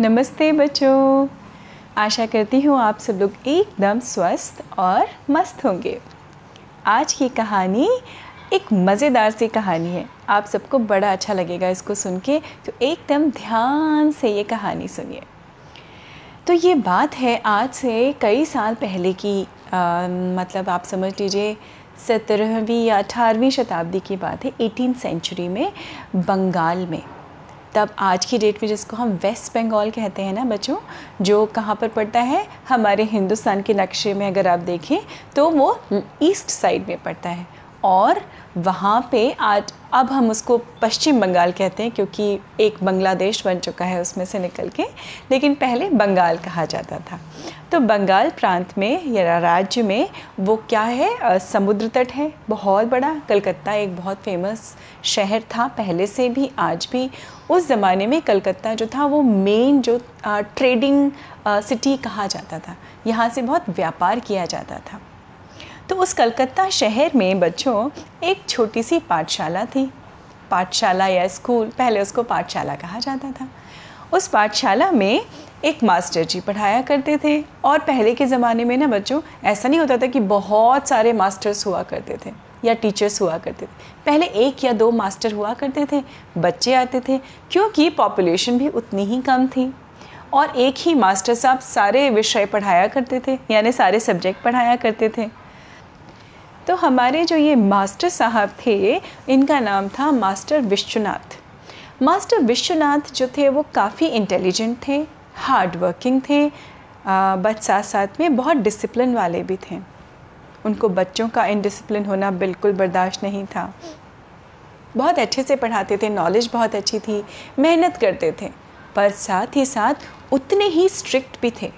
नमस्ते बच्चों। आशा करती हूँ आप सब लोग एकदम स्वस्थ और मस्त होंगे। आज की कहानी एक मज़ेदार सी कहानी है। आप सबको बड़ा अच्छा लगेगा इसको सुन के तो एकदम ध्यान से ये कहानी सुनिए। तो ये बात है आज से कई साल पहले की आ, मतलब आप समझ लीजिए सत्रहवीं या अठारहवीं शताब्दी की बात है एटीन सेंचुरी में बंगाल में। तब आज की डेट में जिसको हम वेस्ट बंगाल कहते हैं ना बच्चों, जो कहाँ पर पड़ता है? हमारे हिंदुस्तान के नक्शे में अगर आप देखें तो वो ईस्ट साइड में पड़ता है। और वहाँ पे आज, अब हम उसको पश्चिम बंगाल कहते हैं क्योंकि एक बांग्लादेश बन चुका है उसमें से निकल के, लेकिन पहले बंगाल कहा जाता था। तो बंगाल प्रांत में या राज्य में वो क्या है? समुद्र तट है, बहुत बड़ा। कलकत्ता एक बहुत फ़ेमस शहर था, पहले से भी, आज भी। उस ज़माने में कलकत्ता जो था, वो मेन जो ट्रेडिंग सिटी कहा जाता था। यहाँ से बहुत व्यापार किया जाता था। तो उस कलकत्ता शहर में बच्चों, एक छोटी सी पाठशाला थी। पाठशाला या स्कूल, पहले उसको पाठशाला कहा जाता था। उस पाठशाला में एक मास्टर जी पढ़ाया करते थे और पहले के ज़माने में ना बच्चों, ऐसा नहीं होता था कि बहुत सारे मास्टर्स हुआ करते थे या टीचर्स हुआ करते थे। पहले एक या दो मास्टर हुआ करते थे, बच्चे आते थे, क्योंकि पॉपुलेशन भी उतनी ही कम थी। और एक ही मास्टर साहब सारे विषय पढ़ाया करते थे, यानी सारे सब्जेक्ट पढ़ाया करते थे। तो हमारे जो ये मास्टर साहब थे, इनका नाम था मास्टर विश्वनाथ। मास्टर विश्वनाथ जो थे, वो काफ़ी इंटेलिजेंट थे हार्ड वर्किंग थे बट साथ साथ में बहुत डिसिप्लिन वाले भी थे। उनको बच्चों का इनडिसिप्लिन होना बिल्कुल बर्दाश्त नहीं था। बहुत अच्छे से पढ़ाते थे नॉलेज बहुत अच्छी थी, मेहनत करते थे, पर साथ ही साथ उतने ही स्ट्रिक्ट भी थे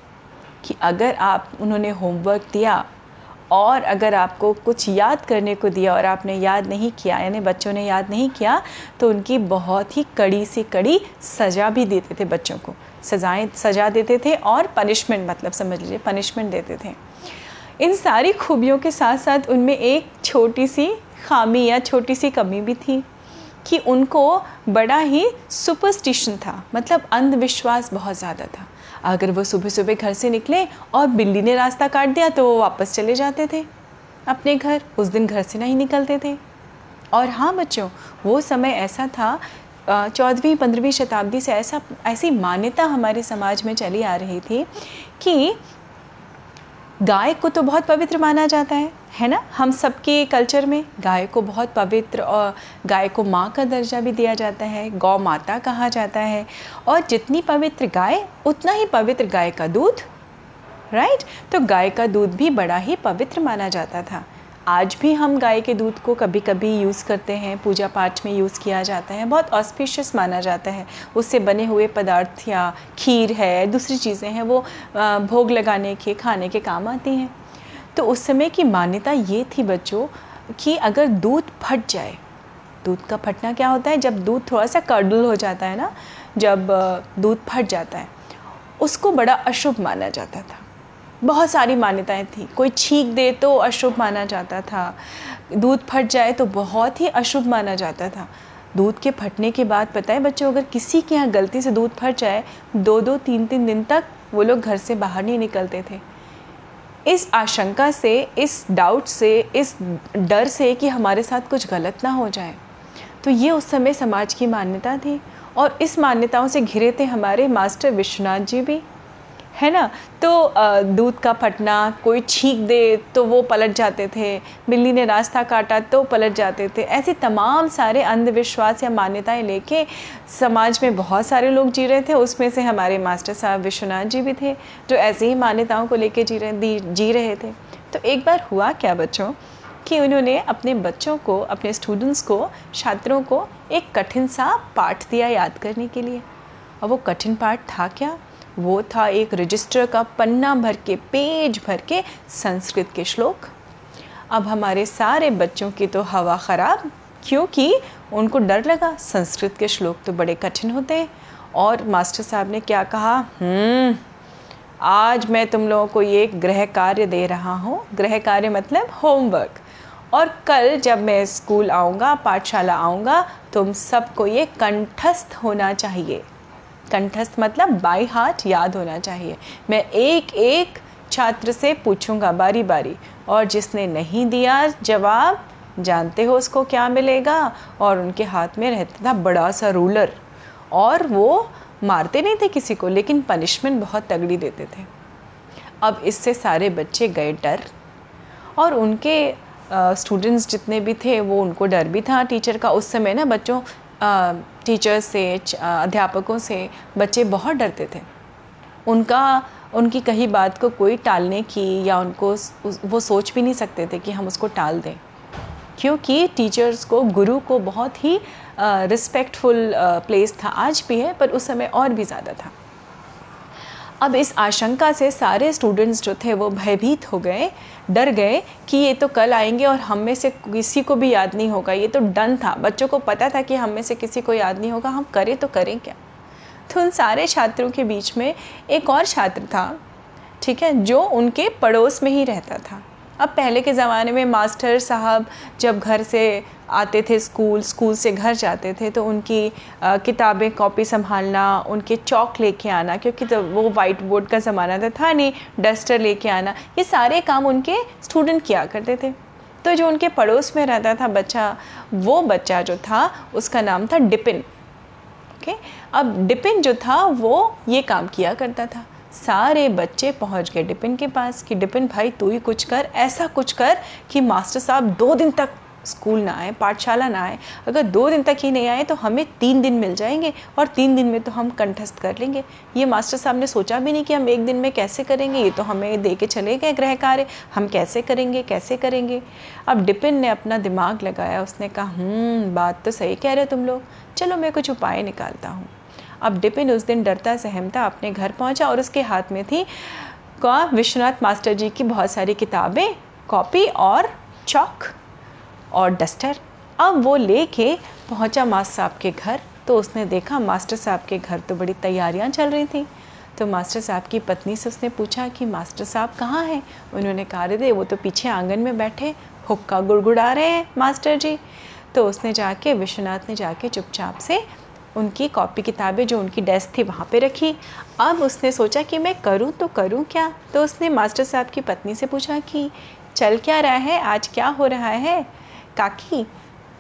कि अगर आप, उन्होंने होमवर्क दिया और अगर आपको कुछ याद करने को दिया और आपने याद नहीं किया, यानी बच्चों ने याद नहीं किया तो उनकी बहुत ही कड़ी से कड़ी सज़ा भी देते थे बच्चों को। सज़ाएँ, सज़ा देते थे और पनिशमेंट मतलब समझ लीजिए पनिशमेंट देते थे। इन सारी खूबियों के साथ साथ उनमें एक छोटी सी खामी या छोटी सी कमी भी थी कि उनको बड़ा ही सुपरस्टिशन था मतलब अंधविश्वास बहुत ज़्यादा था। अगर वो सुबह सुबह घर से निकले और बिल्ली ने रास्ता काट दिया तो वो वापस चले जाते थे, अपने घर। उस दिन घर से नहीं निकलते थे। और हाँ बच्चों, वो समय ऐसा था चौदहवीं, पंद्रहवीं शताब्दी से ऐसा, ऐसी मान्यता हमारे समाज में चली आ रही थी कि गाय को तो बहुत पवित्र माना जाता है है ना? हम सबके कल्चर में गाय को बहुत पवित्र और गाय को माँ का दर्जा भी दिया जाता है, गौ माता कहा जाता है। और जितनी पवित्र गाय, उतना ही पवित्र गाय का दूध राइट तो गाय का दूध भी बड़ा ही पवित्र माना जाता था। आज भी हम गाय के दूध को कभी कभी यूज़ करते हैं पूजा पाठ में यूज़ किया जाता है, बहुत ऑस्पिशियस माना जाता है। उससे बने हुए पदार्थ या खीर है, दूसरी चीज़ें हैं, वो भोग लगाने के, खाने के काम आती हैं। तो उस समय की मान्यता ये थी बच्चों कि अगर दूध फट जाए, दूध का फटना क्या होता है? जब दूध थोड़ा सा कर्डल हो जाता है ना, जब दूध फट जाता है, उसको बड़ा अशुभ माना जाता था। बहुत सारी मान्यताएँ थी। कोई छींक दे तो अशुभ माना जाता था। दूध फट जाए तो बहुत ही अशुभ माना जाता था। दूध के फटने के बाद पता है बच्चों, अगर किसी के यहाँ गलती से दूध फट जाए, दो दो तीन तीन दिन तक वो लोग घर से बाहर नहीं निकलते थे। इस आशंका से, इस डाउट से, इस डर से कि हमारे साथ कुछ गलत ना हो जाए। तो ये उस समय समाज की मान्यता थी और इस मान्यताओं से घिरे थे हमारे मास्टर विश्वनाथ जी भी। है ना? तो दूध का फटना, कोई छींक दे तो वो पलट जाते थे। बिल्ली ने रास्ता काटा तो पलट जाते थे। ऐसे तमाम सारे अंधविश्वास या मान्यताएँ लेके समाज में बहुत सारे लोग जी रहे थे। उसमें से हमारे मास्टर साहब विश्वनाथ जी भी थे, जो ऐसी ही मान्यताओं को लेके जी रहे जी रहे थे। तो एक बार हुआ क्या बच्चों? कि उन्होंने अपने बच्चों को, अपने स्टूडेंट्स को, छात्रों को एक कठिन सा पाठ दिया याद करने के लिए। और वो कठिन पाठ था क्या? वो था एक रजिस्टर का पन्ना भर के पेज भर के संस्कृत के श्लोक। अब हमारे सारे बच्चों की तो हवा ख़राब क्योंकि उनको डर लगा। संस्कृत के श्लोक तो बड़े कठिन होते हैं। और मास्टर साहब ने क्या कहा? हम्म, आज मैं तुम लोगों को ये गृह कार्य दे रहा हूँ। गृह कार्य मतलब होमवर्क और कल जब मैं स्कूल आऊँगा पाठशाला आऊँगा तुम सबको ये कंठस्थ होना चाहिए। कंठस्थ मतलब बाई हार्ट याद होना चाहिए। मैं एक एक छात्र से पूछूँगा, बारी बारी। और जिसने नहीं दिया जवाब, जानते हो उसको क्या मिलेगा? और उनके हाथ में रहता था बड़ा सा रूलर और वो मारते नहीं थे किसी को, लेकिन पनिशमेंट बहुत तगड़ी देते थे। अब इससे सारे बच्चे गए डर। और उनके स्टूडेंट्स जितने भी थे, वो उनको डर भी था टीचर का। उस समय ना बच्चों टीचर्स से अध्यापकों से बच्चे बहुत डरते थे। उनका, उनकी कही बात को कोई टालने की या उनको वो सोच भी नहीं सकते थे कि हम उसको टाल दें। क्योंकि टीचर्स को, गुरु को बहुत ही रिस्पेक्टफुल प्लेस था। आज भी है, पर उस समय और भी ज़्यादा था। अब इस आशंका से सारे स्टूडेंट्स जो थे वो भयभीत हो गए, डर गए कि ये तो कल आएँगे और हम में से किसी को भी याद नहीं होगा। ये तो डन था। बच्चों को पता था कि हम में से किसी को याद नहीं होगा। हम करें तो करें क्या? तो उन सारे छात्रों के बीच में एक और छात्र था, ठीक है, जो उनके पड़ोस में ही रहता था। अब पहले के ज़माने में मास्टर साहब जब घर से आते थे स्कूल स्कूल से घर जाते थे तो उनकी किताबें कॉपी संभालना, उनके चौक लेके आना, क्योंकि तो वो वाइट बोर्ड का ज़माना तो था नहीं डस्टर लेके आना, ये सारे काम उनके स्टूडेंट किया करते थे। तो जो उनके पड़ोस में रहता था बच्चा, वो बच्चा जो था, उसका नाम था डिपिन। ओके? अब डिपिन जो था, वो ये काम किया करता था। सारे बच्चे पहुँच गए डिपिन के पास कि डिपिन भाई तू ही कुछ कर ऐसा कुछ कर कि मास्टर साहब दो दिन तक स्कूल ना आए पाठशाला ना आए। अगर दो दिन तक ही नहीं आए तो हमें तीन दिन मिल जाएँगे और तीन दिन में तो हम कंठस्थ कर लेंगे। ये मास्टर साहब ने सोचा भी नहीं कि हम एक दिन में कैसे करेंगे ये तो हमें दे के चले गए गृह कार्य हम कैसे करेंगे कैसे करेंगे? अब डिपिन ने अपना दिमाग लगाया उसने कहा हम्म, बात तो सही कह रहे हो तुम लोग। चलो मैं कुछ उपाय निकालता हूँ। अब डिपिन उस दिन डरता, सहमता अपने घर पहुँचा और उसके हाथ में थी का विश्वनाथ मास्टर जी की बहुत सारी किताबें, कॉपी और चौक और डस्टर। अब वो लेके पहुँचा मास्टर साहब के घर तो उसने देखा मास्टर साहब के घर तो बड़ी तैयारियाँ चल रही थी। तो मास्टर साहब की पत्नी से उसने पूछा कि, मास्टर साहब कहाँ हैं? उन्होंने कहा दे, वो तो पीछे आँगन में बैठे, हुक्का गुड़गुड़ा रहे हैं मास्टर जी। तो उसने जाके, विश्वनाथ ने जाके चुपचाप से उनकी कॉपी किताबें जो उनकी डेस्क थी वहाँ पे रखी। अब उसने सोचा कि मैं करूँ तो करूँ क्या? तो उसने मास्टर साहब की पत्नी से पूछा कि चल क्या रहा है? आज क्या हो रहा है? काकी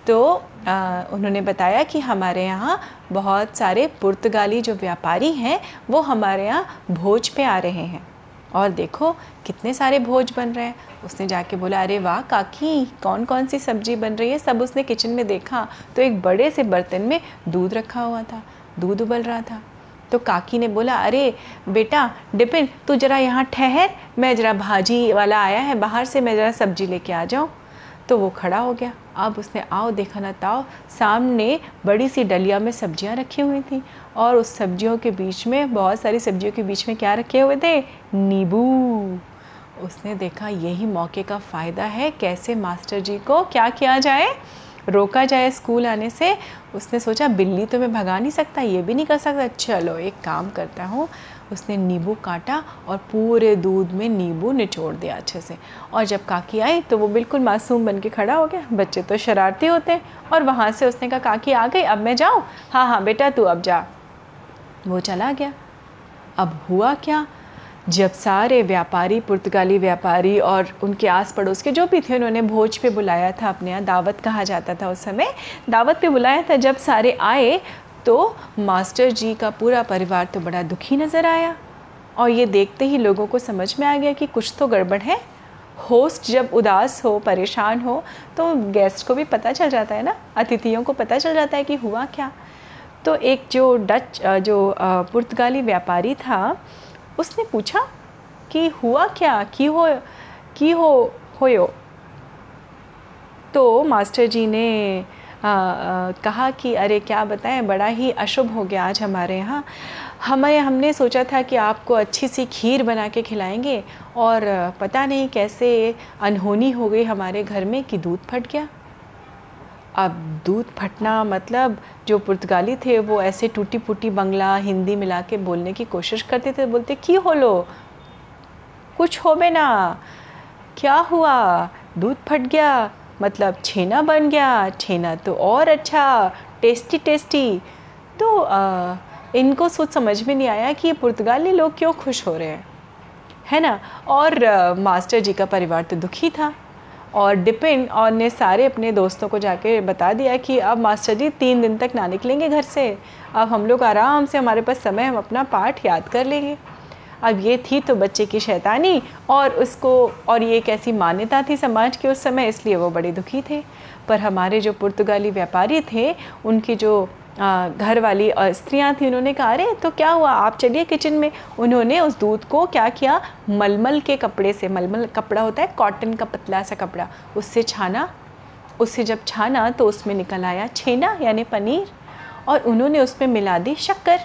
तो आ, उन्होंने बताया कि हमारे यहाँ बहुत सारे पुर्तगाली जो व्यापारी हैं वो हमारे यहाँ भोज पे आ रहे हैं। और देखो कितने सारे भोज बन रहे हैं। उसने जाके बोला, अरे वाह, काकी कौन कौन सी सब्ज़ी बन रही है? सब उसने किचन में देखा। तो एक बड़े से बर्तन में दूध रखा हुआ था, दूध उबल रहा था। तो काकी ने बोला, अरे बेटा, डिपिन, तू ज़रा यहाँ ठहर, मैं ज़रा भाजी वाला आया है, बाहर से मैं ज़रा सब्ज़ी लेके आ जाऊँ। तो वो खड़ा हो गया। अब उसने आओ देखा ना ताओ, सामने बड़ी सी डलिया में सब्ज़ियाँ रखी हुई थी और उस सब्जियों के बीच में, बहुत सारी सब्जियों के बीच में क्या रखे हुए थे? नींबू। उसने देखा, यही मौके का फ़ायदा है, कैसे मास्टर जी को क्या किया जाए? रोका जाए स्कूल आने से। उसने सोचा, बिल्ली तो मैं भगा नहीं सकता, ये भी नहीं कर सकता। चलो, एक काम करता हूँ उसने नींबू काटा और पूरे दूध में नींबू निचोड़ दिया अच्छे से। और जब काकी आई तो वो बिल्कुल मासूम बन के खड़ा हो गया। बच्चे तो शरारती होते हैं और वहाँ से उसने कहा, काकी, आ गई, अब मैं जाऊँ? हाँ हाँ बेटा, तू अब जा। वो चला गया। अब हुआ क्या? जब सारे व्यापारी, पुर्तगाली व्यापारी और उनके आस पड़ोस के जो भी थे, उन्होंने भोज पे बुलाया था, अपने यहाँ दावत कहा जाता था उस समय। दावत पे बुलाया था, जब सारे आए तो मास्टर जी का पूरा परिवार तो बड़ा दुखी नज़र आया। और ये देखते ही लोगों को समझ में आ गया कि कुछ तो गड़बड़ है। होस्ट जब उदास हो, परेशान हो तो गेस्ट को भी पता चल जाता है ना? अतिथियों को पता चल जाता है कि हुआ क्या? तो एक जो डच जो पुर्तगाली व्यापारी था, उसने पूछा कि हुआ क्या? की हो की हो, होयो? तो मास्टर जी ने कहा कि, अरे, क्या बताएँ, बड़ा ही अशुभ हो गया आज हमारे यहाँ। हमें, हमने सोचा था कि आपको अच्छी सी खीर बना के खिलाएँगे और पता नहीं कैसे अनहोनी हो गई हमारे घर में कि दूध फट गया। अब दूध फटना मतलब जो पुर्तगाली थे, वो ऐसे टूटी फूटी बंगला हिंदी मिला के बोलने की कोशिश करते थे, बोलते की हो लो? कुछ हो बे ना क्या हुआ? दूध फट गया। मतलब छेना बन गया छेना तो और अच्छा टेस्टी टेस्टी। तो आ, इनको सोच समझ में नहीं आया कि ये पुर्तगाली लोग क्यों खुश हो रहे हैं है ना? और आ, मास्टर जी का परिवार तो दुखी था और डिपिन और ने सारे अपने दोस्तों को जाके बता दिया कि अब मास्टर जी तीन दिन तक ना निकलेंगे घर से अब हम लोग आराम से हमारे पास समय हम अपना पाठ याद कर लेंगे। अब ये थी तो बच्चे की शैतानी और उसको, और ये एक ऐसी मान्यता थी समाज की उस समय, इसलिए वो बड़े दुखी थे। पर हमारे जो पुर्तगाली व्यापारी थे, उनकी जो घर वाली स्त्रियाँ थी, उन्होंने कहा, अरे तो क्या हुआ? आप चलिए किचन में। उन्होंने उस दूध को क्या किया? मलमल के कपड़े से, मलमल कपड़ा होता है कॉटन का पतला सा कपड़ा, उससे छाना। उससे जब छाना तो उसमें निकल आया छेना, यानी पनीर, और उन्होंने उसमें मिला दी शक्कर।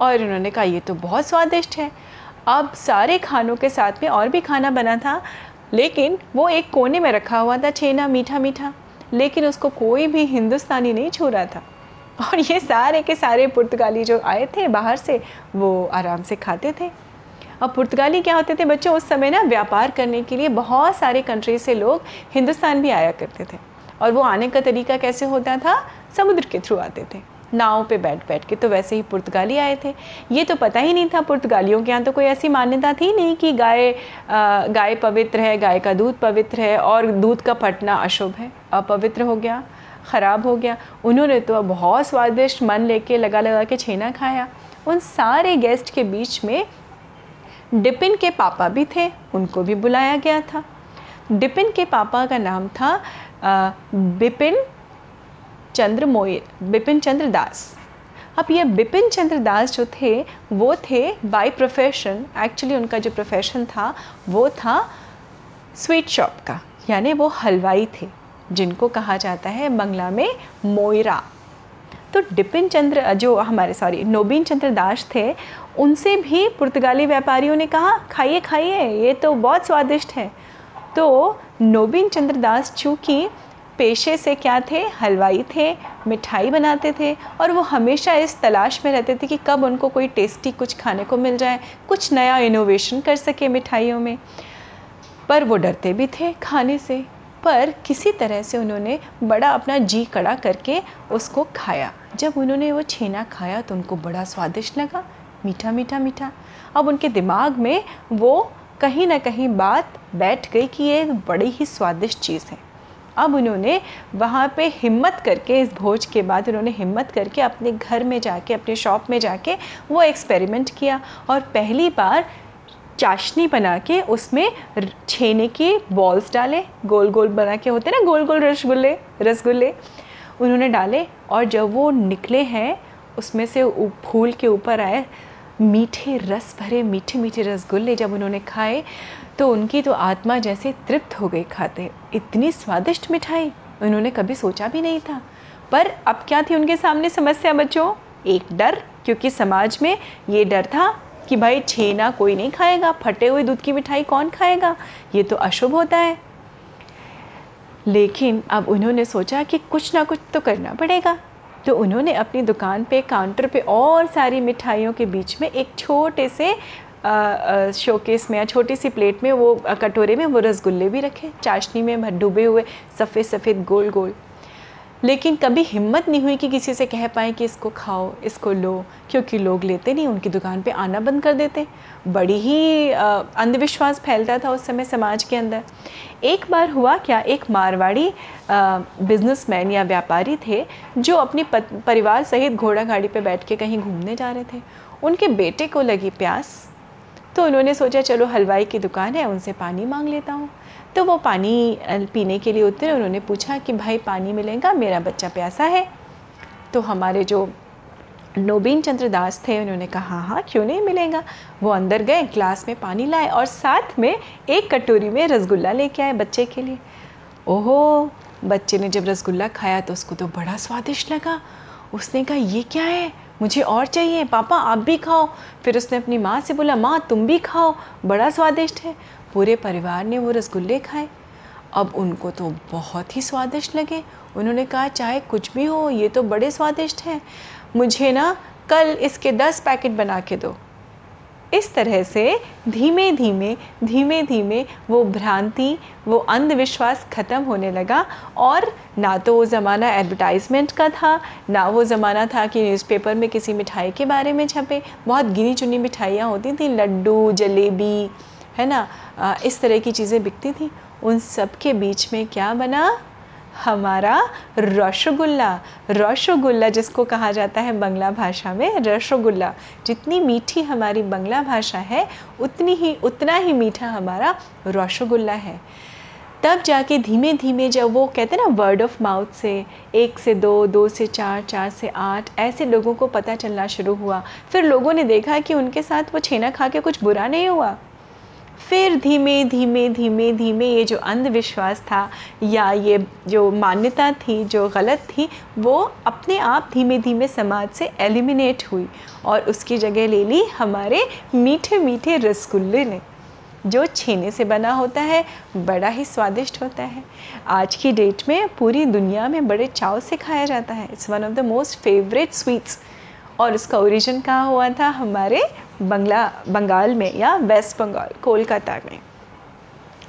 और उन्होंने कहा, ये तो बहुत स्वादिष्ट है। अब सारे खानों के साथ में और भी खाना बना था, लेकिन वो एक कोने में रखा हुआ था छेना मीठा मीठा, लेकिन उसको कोई भी हिंदुस्तानी नहीं छू रहा था। और ये सारे के सारे पुर्तगाली जो आए थे बाहर से, वो आराम से खाते थे। अब पुर्तगाली क्या होते थे बच्चों, उस समय ना व्यापार करने के लिए बहुत सारे कंट्री से लोग हिंदुस्तान भी आया करते थे। और वो आने का तरीका कैसे होता था? समुद्र के थ्रू आते थे। नाव पे बैठ बैठ के तो वैसे ही पुर्तगाली आए थे। ये तो पता ही नहीं था पुर्तगालियों के यहाँ तो कोई ऐसी मान्यता थी नहीं कि गाय गाय पवित्र है, गाय का दूध पवित्र है और दूध का फटना अशुभ है, अपवित्र हो गया, ख़राब हो गया। उन्होंने तो बहुत स्वादिष्ट मन लेके, लगा लगा के छेना खाया। उन सारे गेस्ट के बीच में डिपिन के पापा भी थे, उनको भी बुलाया गया था। डिपिन के पापा का नाम था बिपिन चंद्र मोय बिपिन चंद्र दास। अब ये बिपिन चंद्र दास जो थे, वो थे बाय प्रोफेशन एक्चुअली उनका जो प्रोफेशन था, वो था स्वीट शॉप का। यानी वो हलवाई थे, जिनको कहा जाता है बंगला में मोयरा। तो डिपिन चंद्र, जो हमारे सॉरी नोबिन चंद्र दास थे, उनसे भी पुर्तगाली व्यापारियों ने कहा, खाइए खाइए, ये तो बहुत स्वादिष्ट है। तो नोबिन चंद्र दास चूँकि पेशे से क्या थे? हलवाई थे, मिठाई बनाते थे और वो हमेशा इस तलाश में रहते थे कि कब उनको कोई टेस्टी कुछ खाने को मिल जाए, कुछ नया इनोवेशन कर सके मिठाइयों में। पर वो डरते भी थे खाने से। पर किसी तरह से उन्होंने बड़ा अपना जी कड़ा करके उसको खाया। जब उन्होंने वो छेना खाया तो उनको बड़ा स्वादिष्ट लगा, मीठा मीठा मीठा। अब उनके दिमाग में वो कहीं ना कहीं बात बैठ गई कि ये बड़ी ही स्वादिष्ट चीज़ है। अब उन्होंने वहाँ पे हिम्मत करके, इस भोज के बाद उन्होंने हिम्मत करके अपने घर में जाके, अपने शॉप में जाके वो एक्सपेरिमेंट किया और पहली बार चाशनी बना के उसमें छेने के बॉल्स डाले, गोल गोल बना के होते ना, गोल गोल रसगुल्ले रसगुल्ले उन्होंने डाले और जब वो निकले हैं, उसमें से फूल के ऊपर आए मीठे रस भरे, मीठे मीठे रसगुल्ले जब उन्होंने खाए तो उनकी तो आत्मा जैसे तृप्त हो गई खाते। इतनी स्वादिष्ट मिठाई, उन्होंने कभी सोचा भी नहीं था। पर अब क्या थी उनके सामने समस्या बच्चों? एक डर, क्योंकि समाज में ये डर था कि भाई छेना कोई नहीं खाएगा, फटे हुए दूध की मिठाई कौन खाएगा? ये तो अशुभ होता है। लेकिन अब उन्होंने सोचा कि कुछ ना कुछ तो करना पड़ेगा। तो उन्होंने अपनी दुकान पे, काउंटर पे और सारी मिठाइयों के बीच में एक छोटे से शोकेस में या छोटी सी प्लेट में वो, कटोरे में वो रसगुल्ले भी रखे, चाशनी में डूबे हुए सफ़ेद सफ़ेद गोल गोल लेकिन कभी हिम्मत नहीं हुई कि किसी से कह पाए कि इसको खाओ, इसको लो, क्योंकि लोग लेते नहीं, उनकी दुकान पे आना बंद कर देते। बड़ी ही अंधविश्वास फैलता था उस समय समाज के अंदर। एक बार हुआ क्या, एक मारवाड़ी बिजनेसमैन या व्यापारी थे, जो अपनी परिवार सहित घोड़ा गाड़ी पर बैठ के कहीं घूमने जा रहे थे। उनके बेटे को लगी प्यास तो उन्होंने सोचा, चलो हलवाई की दुकान है, उनसे पानी मांग लेता हूँ। तो वो पानी पीने के लिए उतरे उन्होंने पूछा कि भाई पानी मिलेगा, मेरा बच्चा प्यासा है। तो हमारे जो नोबीन चंद्र दास थे, उन्होंने कहा हाँ क्यों नहीं मिलेगा? वो अंदर गए, ग्लास में पानी लाए और साथ में एक कटोरी में रसगुल्ला लेके आए बच्चे के लिए। ओहो, बच्चे ने जब रसगुल्ला खाया तो उसको तो बड़ा स्वादिष्ट लगा। उसने कहा, ये क्या है? मुझे और चाहिए। पापा, आप भी खाओ। फिर उसने अपनी माँ से बोला, माँ, तुम भी खाओ। बड़ा स्वादिष्ट है। पूरे परिवार ने वो रसगुल्ले खाए। अब उनको तो बहुत ही स्वादिष्ट लगे। उन्होंने कहा, चाहे कुछ भी हो, ये तो बड़े स्वादिष्ट हैं। मुझे ना कल इसके दस पैकेट बना के दो। इस तरह से धीमे धीमे धीमे धीमे वो भ्रांति, वो अंधविश्वास ख़त्म होने लगा और ना तो वो ज़माना एडवर्टाइजमेंट का था, ना वो ज़माना था कि न्यूज़पेपर में किसी मिठाई के बारे में छपे। बहुत गिनी चुनी मिठाइयाँ होती थी, लड्डू, जलेबी है ना? इस तरह की चीज़ें बिकती थी। उन सब के बीच में क्या बना? हमारा रसगुल्ला। रसगुल्ला जिसको कहा जाता है बंगला भाषा में, रसगुल्ला। जितनी मीठी हमारी बंगला भाषा है, उतनी ही, उतना ही मीठा हमारा रसगुल्ला है। तब जाके धीमे धीमे जब वो कहते हैं ना वर्ड ऑफ़ माउथ से, एक से दो दो से चार चार से आठ, ऐसे लोगों को पता चलना शुरू हुआ। फिर लोगों ने देखा कि उनके साथ वो छेना खा के कुछ बुरा नहीं हुआ। फिर धीमे धीमे धीमे धीमे ये जो अंधविश्वास था या ये जो मान्यता थी, जो गलत थी, वो अपने आप धीमे धीमे समाज से एलिमिनेट हुई और उसकी जगह ले ली हमारे मीठे मीठे रसगुल्ले ने, जो छेने से बना होता है, बड़ा ही स्वादिष्ट होता है। आज की डेट में पूरी दुनिया में बड़े चाव से खाया जाता है। It's one of the most favourite sweets और उसका ओरिजिन कहाँ हुआ था? हमारे बंगला, बंगाल में या वेस्ट बंगाल, कोलकाता में।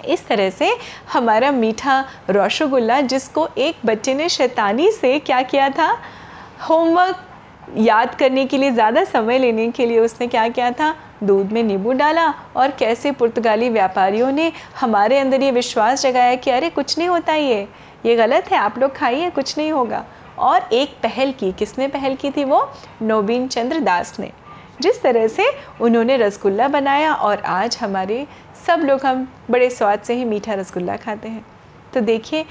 इस तरह से हमारा मीठा रसगुल्ला, जिसको एक बच्चे ने शैतानी से क्या किया था? होमवर्क याद करने के लिए, ज़्यादा समय लेने के लिए उसने क्या किया था? दूध में नींबू डाला। और कैसे पुर्तगाली व्यापारियों ने हमारे अंदर ये विश्वास जगाया कि, अरे, कुछ नहीं होता ये। ये गलत है, आप लोग खाइए, कुछ नहीं होगा। और एक पहल की, किसने पहल की थी वो? नवीन चंद्र दास ने। जिस तरह से उन्होंने रसगुल्ला बनाया और आज हमारे सब लोग हम बड़े स्वाद से ही मीठा रसगुल्ला खाते हैं। तो देखिए,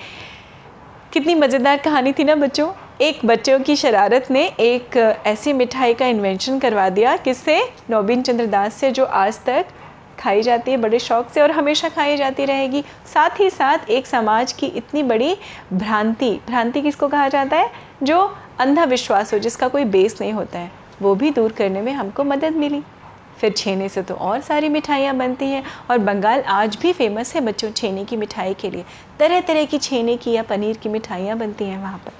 कितनी मज़ेदार कहानी थी ना बच्चों। एक बच्चों की शरारत ने एक ऐसी मिठाई का इन्वेंशन करवा दिया किससे नौबिन चंद्र दास से जो आज तक खाई जाती है बड़े शौक से और हमेशा खाई जाती रहेगी। साथ ही साथ एक समाज की इतनी बड़ी भ्रांति भ्रांति किसको कहा जाता है? जो अंधा विश्वास हो, जिसका कोई बेस नहीं होता है। वो भी दूर करने में हमको मदद मिली। फिर छेने से तो और सारी मिठाइयाँ बनती हैं और बंगाल आज भी फ़ेमस है बच्चों छेने की मिठाई के लिए। तरह तरह की छेने की या पनीर की मिठाइयाँ बनती हैं वहाँ पर।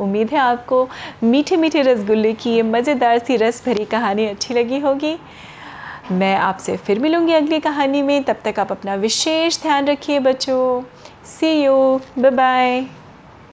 उम्मीद है आपको मीठे मीठे रसगुल्ले की ये मज़ेदार सी रस भरी कहानी अच्छी लगी होगी। मैं आपसे फिर मिलूँगी अगली कहानी में। तब तक आप अपना विशेष ध्यान रखिए बच्चों। सी यू बाय